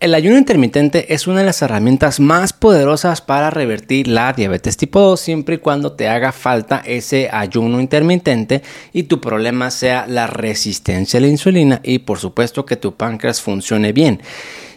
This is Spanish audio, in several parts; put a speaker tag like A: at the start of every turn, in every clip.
A: El ayuno intermitente es una de las herramientas más poderosas para revertir la diabetes tipo 2 siempre y cuando te haga falta ese ayuno intermitente y tu problema sea la resistencia a la insulina y por supuesto que tu páncreas funcione bien.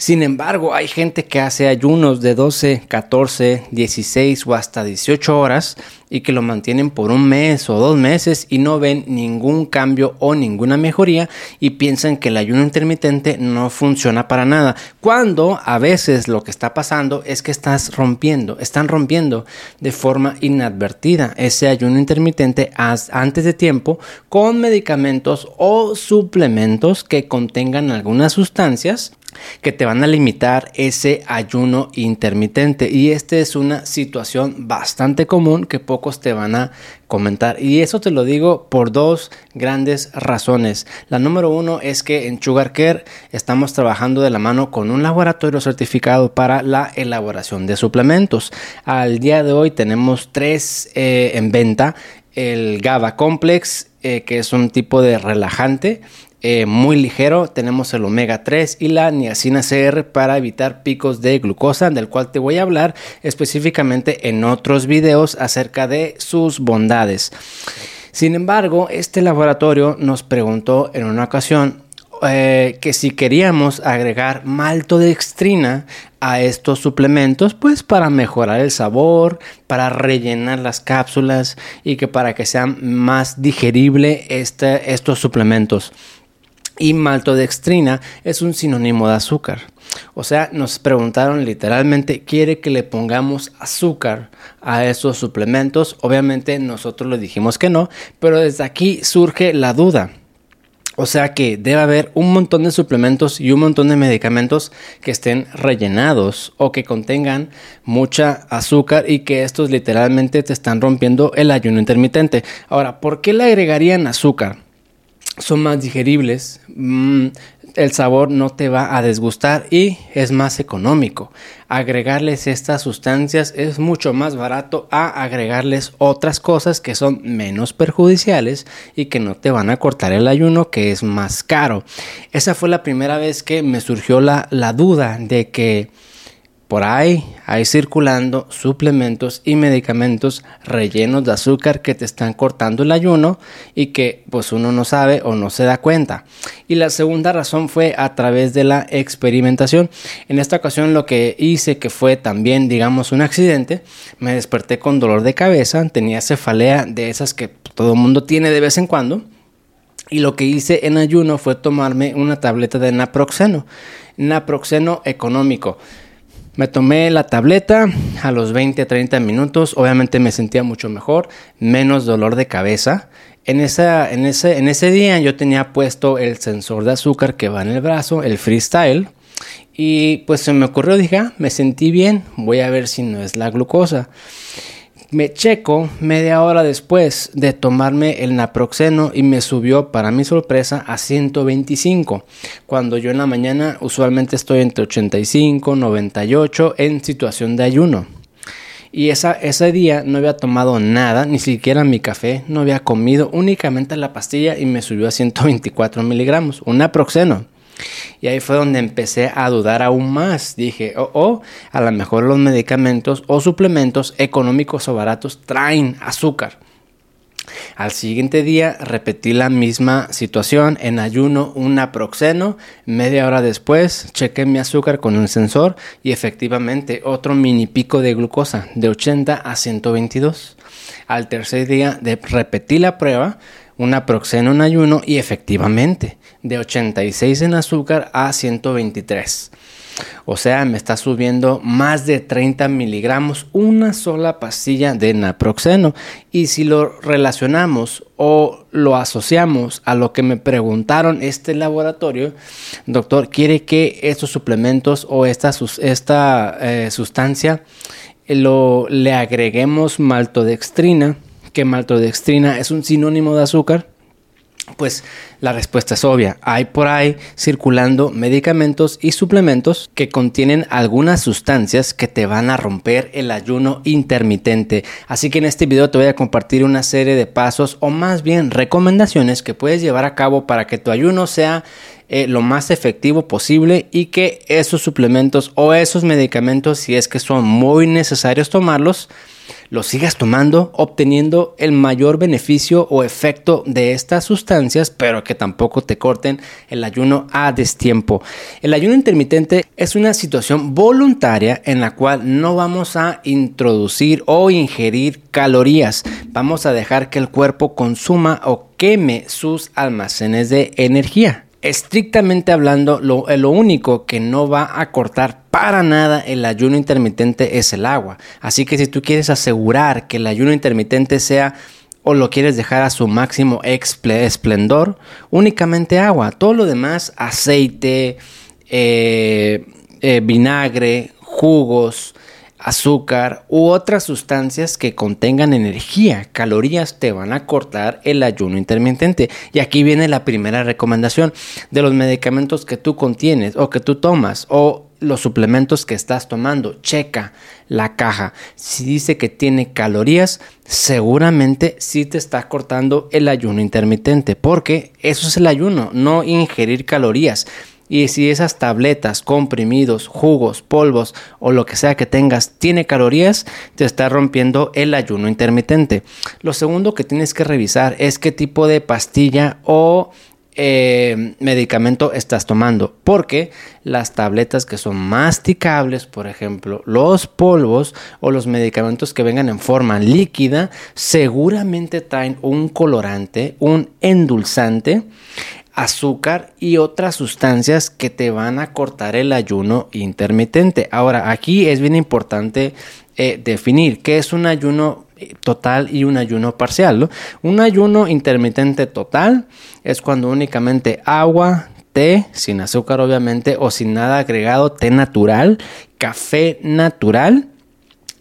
A: Sin embargo, hay gente que hace ayunos de 12, 14, 16 o hasta 18 horas y que lo mantienen por un mes o dos meses y no ven ningún cambio o ninguna mejoría y piensan que el ayuno intermitente no funciona para nada. Cuando a veces lo que está pasando es que estás rompiendo, están rompiendo de forma inadvertida ese ayuno intermitente antes de tiempo con medicamentos o suplementos que contengan algunas sustancias que te van a limitar ese ayuno intermitente. Y esta es una situación bastante común que pocos te van a comentar. Y eso te lo digo por dos grandes razones. La número uno es que en Sugar Care estamos trabajando de la mano con un laboratorio certificado para la elaboración de suplementos. Al día de hoy tenemos tres eh, en venta. El GABA Complex eh, que es un tipo de relajante eh, muy ligero. Tenemos el omega 3 y la niacina CR para evitar picos de glucosa, del cual te voy a hablar específicamente en otros videos acerca de sus bondades. Sin embargo, este laboratorio nos preguntó en una ocasión eh, que si queríamos agregar maltodextrina a estos suplementos, pues para mejorar el sabor, para rellenar las cápsulas y que para que sean más digerible este, estos suplementos y maltodextrina es un sinónimo de azúcar. O sea, nos preguntaron literalmente, ¿quiere que le pongamos azúcar a esos suplementos? Obviamente nosotros le dijimos que no, pero desde aquí surge la duda. O sea que debe haber un montón de suplementos y un montón de medicamentos que estén rellenados o que contengan mucha azúcar y que estos literalmente te están rompiendo el ayuno intermitente. Ahora, ¿por qué le agregarían azúcar? Son más digeribles, mm, el sabor no te va a desgustar y es más económico. Agregarles estas sustancias es mucho más barato a agregarles otras cosas que son menos perjudiciales y que no te van a cortar el ayuno que es más caro. Esa fue la primera vez que me surgió la, la duda de que por ahí hay circulando suplementos y medicamentos rellenos de azúcar que te están cortando el ayuno y que pues uno no sabe o no se da cuenta. Y la segunda razón fue a través de la experimentación. En esta ocasión lo que hice que fue también digamos un accidente, me desperté con dolor de cabeza, tenía cefalea de esas que todo el mundo tiene de vez en cuando. Y lo que hice en ayuno fue tomarme una tableta de naproxeno, naproxeno económico. Me tomé la tableta a los 20-30 minutos, obviamente me sentía mucho mejor, menos dolor de cabeza. En, esa, en, ese, en ese día yo tenía puesto el sensor de azúcar que va en el brazo, el freestyle, y pues se me ocurrió, dije, ah, me sentí bien, voy a ver si no es la glucosa. Me checo media hora después de tomarme el naproxeno y me subió para mi sorpresa a 125, cuando yo en la mañana usualmente estoy entre 85 98 en situación de ayuno. Y esa, ese día no había tomado nada, ni siquiera mi café, no había comido, únicamente la pastilla y me subió a 124 miligramos, un naproxeno. Y ahí fue donde empecé a dudar aún más. Dije, oh, oh, a lo mejor los medicamentos o suplementos económicos o baratos traen azúcar. Al siguiente día repetí la misma situación en ayuno, un naproxeno. Media hora después chequé mi azúcar con un sensor y efectivamente otro mini pico de glucosa de 80 a 122. Al tercer día de repetí la prueba, un naproxeno en ayuno y efectivamente de 86 en azúcar a 123. O sea, me está subiendo más de 30 miligramos una sola pastilla de naproxeno. Y si lo relacionamos o lo asociamos a lo que me preguntaron este laboratorio, doctor, ¿quiere que estos suplementos o esta, esta eh, sustancia lo, le agreguemos maltodextrina? Que maltodextrina es un sinónimo de azúcar pues la respuesta es obvia. Hay por ahí circulando medicamentos y suplementos que contienen algunas sustancias que te van a romper el ayuno intermitente. Así que en este video te voy a compartir una serie de pasos o más bien recomendaciones que puedes llevar a cabo para que tu ayuno sea eh, lo más efectivo posible y que esos suplementos o esos medicamentos, si es que son muy necesarios tomarlos, los sigas tomando, obteniendo el mayor beneficio o efecto de estas sustancias, pero que tampoco te corten el ayuno a destiempo. El ayuno intermitente es una situación voluntaria en la cual no vamos a introducir o ingerir calorías. Vamos a dejar que el cuerpo consuma o queme sus almacenes de energía. Estrictamente hablando, lo, lo, único que no va a cortar para nada el ayuno intermitente es el agua. Así que si tú quieres asegurar que el ayuno intermitente sea o lo quieres dejar a su máximo esplendor, únicamente agua. Todo lo demás, aceite, eh, eh, vinagre, jugos, azúcar u otras sustancias que contengan energía, calorías, te van a cortar el ayuno intermitente. Y aquí viene la primera recomendación de los medicamentos que tú contienes o que tú tomas o los suplementos que estás tomando. Checa la caja. Si dice que tiene calorías, seguramente sí te está cortando el ayuno intermitente, porque eso es el ayuno, no ingerir calorías. Y si esas tabletas, comprimidos, jugos, polvos o lo que sea que tengas tiene calorías, te está rompiendo el ayuno intermitente. Lo segundo que tienes que revisar es qué tipo de pastilla o eh, medicamento estás tomando. Porque las tabletas que son masticables, por ejemplo, los polvos o los medicamentos que vengan en forma líquida, seguramente traen un colorante, un endulzante azúcar y otras sustancias que te van a cortar el ayuno intermitente. Ahora, aquí es bien importante eh, definir qué es un ayuno eh, total y un ayuno parcial. Un ayuno intermitente total es cuando únicamente agua, té, sin azúcar obviamente, o sin nada agregado, té natural, café natural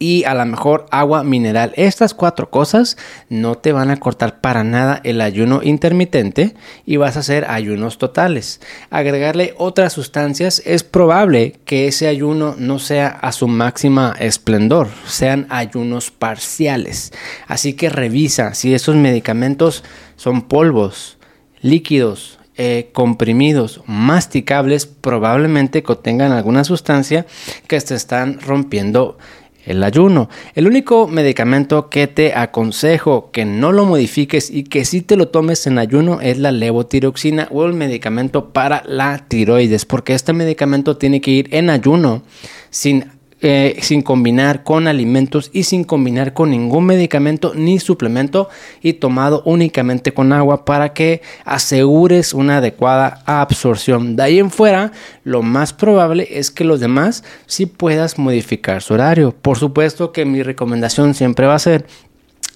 A: y a lo mejor agua mineral. Estas cuatro cosas no te van a cortar para nada el ayuno intermitente y vas a hacer ayunos totales. Agregarle otras sustancias es probable que ese ayuno no sea a su máxima esplendor, sean ayunos parciales. Así que revisa si esos medicamentos son polvos, líquidos, eh, comprimidos masticables probablemente contengan alguna sustancia que te están rompiendo el ayuno. El único medicamento que te aconsejo que no lo modifiques y que sí te lo tomes en ayuno es la levotiroxina o el medicamento para la tiroides, porque este medicamento tiene que ir en ayuno sin eh, sin combinar con alimentos y sin combinar con ningún medicamento ni suplemento y tomado únicamente con agua para que asegures una adecuada absorción. De ahí en fuera, lo más probable es que los demás sí puedas modificar su horario. Por supuesto que mi recomendación siempre va a ser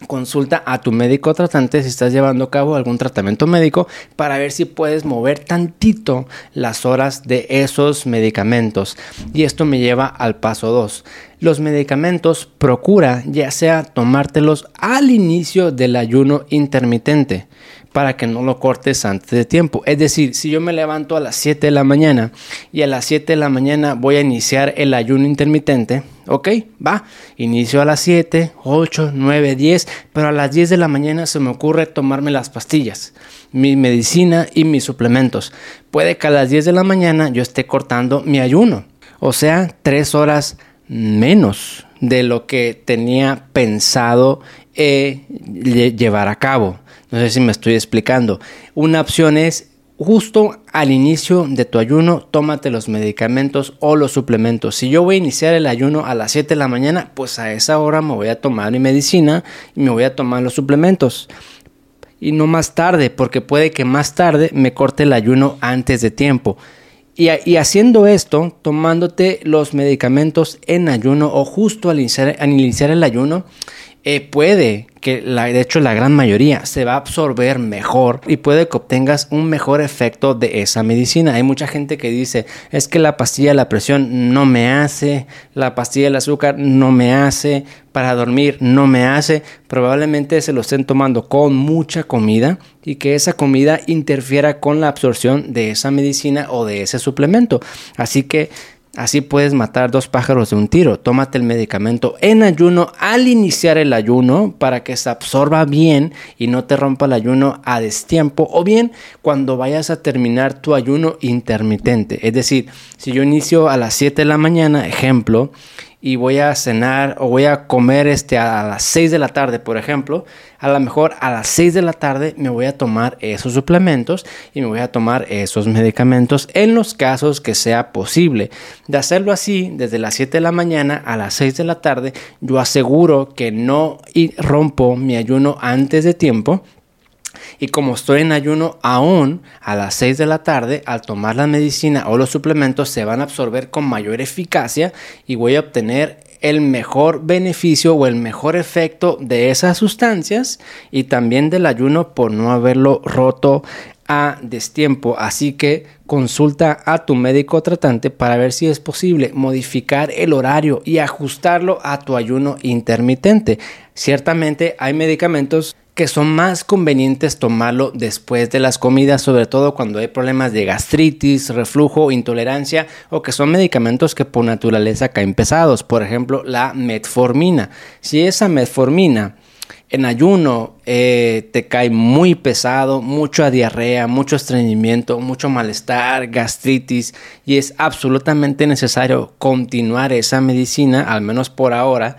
A: consulta a tu médico tratante si estás llevando a cabo algún tratamiento médico para ver si puedes mover tantito las horas de esos medicamentos. Y esto me lleva al paso 2. Los medicamentos procura ya sea tomártelos al inicio del ayuno intermitente para que no lo cortes antes de tiempo. Es decir, si yo me levanto a las 7 de la mañana y a las 7 de la mañana voy a iniciar el ayuno intermitente, ok, va, inicio a las 7, 8, 9, 10, pero a las 10 de la mañana se me ocurre tomarme las pastillas, mi medicina y mis suplementos. Puede que a las 10 de la mañana yo esté cortando mi ayuno, o sea, 3 horas menos de lo que tenía pensado eh, llevar a cabo. No sé si me estoy explicando. Una opción es justo al inicio de tu ayuno, tómate los medicamentos o los suplementos. Si yo voy a iniciar el ayuno a las 7 de la mañana, pues a esa hora me voy a tomar mi medicina y me voy a tomar los suplementos. Y no más tarde, porque puede que más tarde me corte el ayuno antes de tiempo. Y, y haciendo esto, tomándote los medicamentos en ayuno o justo al iniciar, al iniciar el ayuno, eh, puede que la, de hecho la gran mayoría se va a absorber mejor y puede que obtengas un mejor efecto de esa medicina. Hay mucha gente que dice es que la pastilla de la presión no me hace, la pastilla del azúcar no me hace, para dormir no me hace. Probablemente se lo estén tomando con mucha comida y que esa comida interfiera con la absorción de esa medicina o de ese suplemento. Así que Así puedes matar dos pájaros de un tiro. Tómate el medicamento en ayuno al iniciar el ayuno para que se absorba bien y no te rompa el ayuno a destiempo o bien cuando vayas a terminar tu ayuno intermitente. Es decir, si yo inicio a las 7 de la mañana, ejemplo, y voy a cenar o voy a comer este a las 6 de la tarde, por ejemplo, a lo mejor a las 6 de la tarde me voy a tomar esos suplementos y me voy a tomar esos medicamentos en los casos que sea posible. De hacerlo así, desde las 7 de la mañana a las 6 de la tarde, yo aseguro que no rompo mi ayuno antes de tiempo y como estoy en ayuno aún a las 6 de la tarde, al tomar la medicina o los suplementos se van a absorber con mayor eficacia y voy a obtener el mejor beneficio o el mejor efecto de esas sustancias y también del ayuno por no haberlo roto a destiempo. Así que consulta a tu médico tratante para ver si es posible modificar el horario y ajustarlo a tu ayuno intermitente. Ciertamente hay medicamentos que son más convenientes tomarlo después de las comidas, sobre todo cuando hay problemas de gastritis, reflujo, intolerancia o que son medicamentos que por naturaleza caen pesados, por ejemplo la metformina. Si esa metformina en ayuno eh, te cae muy pesado, mucha diarrea, mucho estreñimiento, mucho malestar, gastritis y es absolutamente necesario continuar esa medicina, al menos por ahora,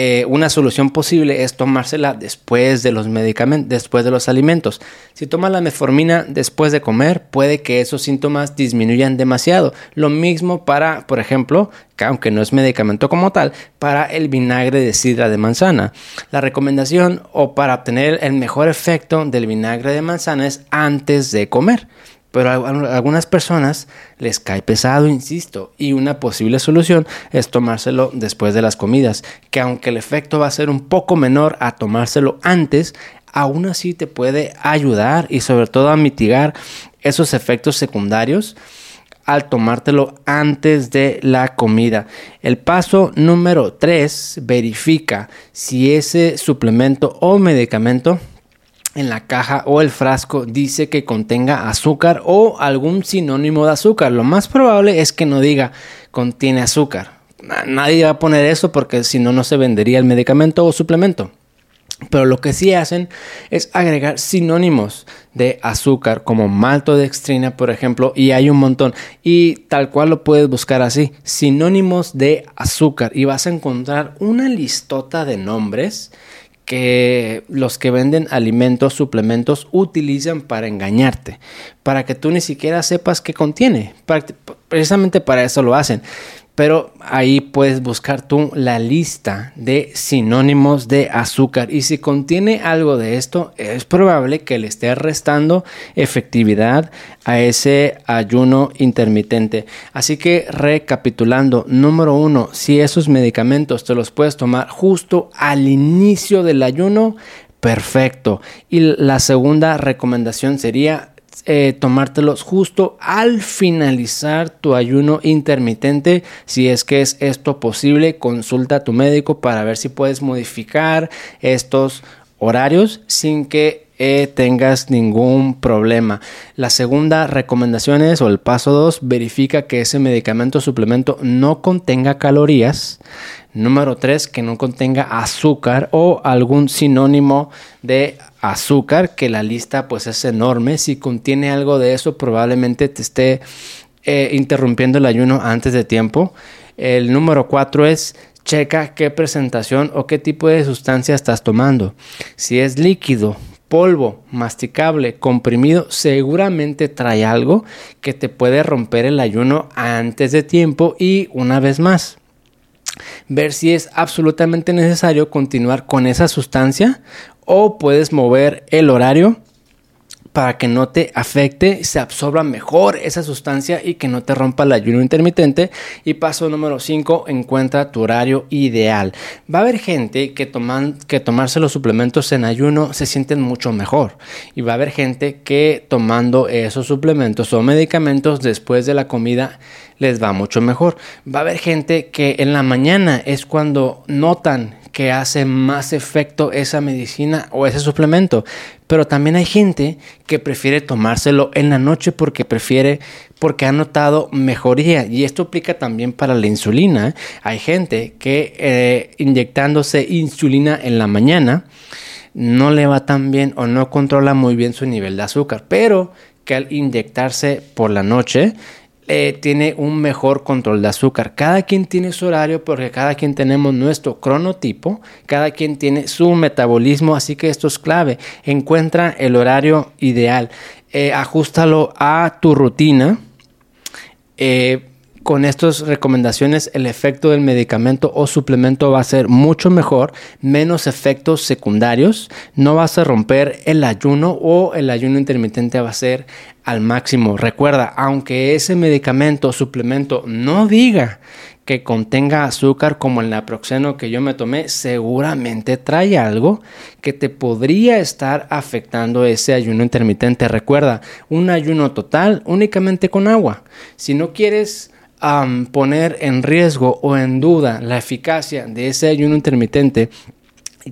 A: eh, una solución posible es tomársela después de los medicamentos, después de los alimentos. Si tomas la metformina después de comer, puede que esos síntomas disminuyan demasiado. Lo mismo para, por ejemplo, que aunque no es medicamento como tal, para el vinagre de sidra de manzana. La recomendación o para obtener el mejor efecto del vinagre de manzana es antes de comer pero a algunas personas les cae pesado, insisto, y una posible solución es tomárselo después de las comidas, que aunque el efecto va a ser un poco menor a tomárselo antes, aún así te puede ayudar y sobre todo a mitigar esos efectos secundarios al tomártelo antes de la comida. El paso número 3 verifica si ese suplemento o medicamento en la caja o el frasco dice que contenga azúcar o algún sinónimo de azúcar. Lo más probable es que no diga contiene azúcar. Nadie va a poner eso porque si no, no se vendería el medicamento o suplemento. Pero lo que sí hacen es agregar sinónimos de azúcar como maltodextrina, por ejemplo, y hay un montón. Y tal cual lo puedes buscar así, sinónimos de azúcar. Y vas a encontrar una listota de nombres que los que venden alimentos, suplementos, utilizan para engañarte, para que tú ni siquiera sepas qué contiene. Precisamente para eso lo hacen pero ahí puedes buscar tú la lista de sinónimos de azúcar y si contiene algo de esto es probable que le esté restando efectividad a ese ayuno intermitente. Así que recapitulando, número uno, si esos medicamentos te los puedes tomar justo al inicio del ayuno, perfecto. Y la segunda recomendación sería eh, tomártelos justo al finalizar tu ayuno intermitente. Si es que es esto posible, consulta a tu médico para ver si puedes modificar estos horarios sin que eh, tengas ningún problema. La segunda recomendación es, o el paso 2, verifica que ese medicamento suplemento no contenga calorías. Número 3, que no contenga azúcar o algún sinónimo de azúcar, que la lista pues es enorme. Si contiene algo de eso, probablemente te esté eh, interrumpiendo el ayuno antes de tiempo. El número cuatro es checa qué presentación o qué tipo de sustancia estás tomando. Si es líquido, polvo, masticable, comprimido, seguramente trae algo que te puede romper el ayuno antes de tiempo y una vez más ver si es absolutamente necesario continuar con esa sustancia o puedes mover el horario para que no te afecte, se absorba mejor esa sustancia y que no te rompa el ayuno intermitente. Y paso número 5, encuentra tu horario ideal. Va a haber gente que, toman, que tomarse los suplementos en ayuno se sienten mucho mejor. Y va a haber gente que tomando esos suplementos o medicamentos después de la comida les va mucho mejor. Va a haber gente que en la mañana es cuando notan que hace más efecto esa medicina o ese suplemento. Pero también hay gente que prefiere tomárselo en la noche porque prefiere, porque ha notado mejoría. Y esto aplica también para la insulina. Hay gente que eh, inyectándose insulina en la mañana no le va tan bien o no controla muy bien su nivel de azúcar. Pero que al inyectarse por la noche eh, tiene un mejor control de azúcar. Cada quien tiene su horario porque cada quien tenemos nuestro cronotipo, cada quien tiene su metabolismo, así que esto es clave. Encuentra el horario ideal, eh, ajustalo a tu rutina. Eh, con estas recomendaciones el efecto del medicamento o suplemento va a ser mucho mejor, menos efectos secundarios, no vas a romper el ayuno o el ayuno intermitente va a ser al máximo. Recuerda, aunque ese medicamento o suplemento no diga que contenga azúcar como el naproxeno que yo me tomé, seguramente trae algo que te podría estar afectando ese ayuno intermitente. Recuerda, un ayuno total únicamente con agua. Si no quieres poner en riesgo o en duda la eficacia de ese ayuno intermitente,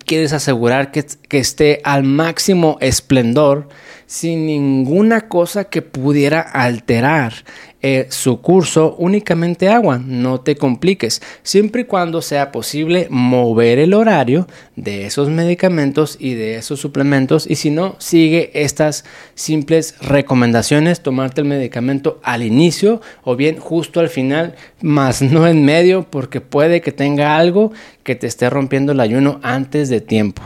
A: quieres asegurar que, que, esté al máximo esplendor sin ninguna cosa que pudiera alterar eh, su curso únicamente agua, no te compliques, siempre y cuando sea posible mover el horario de esos medicamentos y de esos suplementos. Y si no, sigue estas simples recomendaciones, tomarte el medicamento al inicio o bien justo al final, más no en medio porque puede que tenga algo que te esté rompiendo el ayuno antes de tiempo.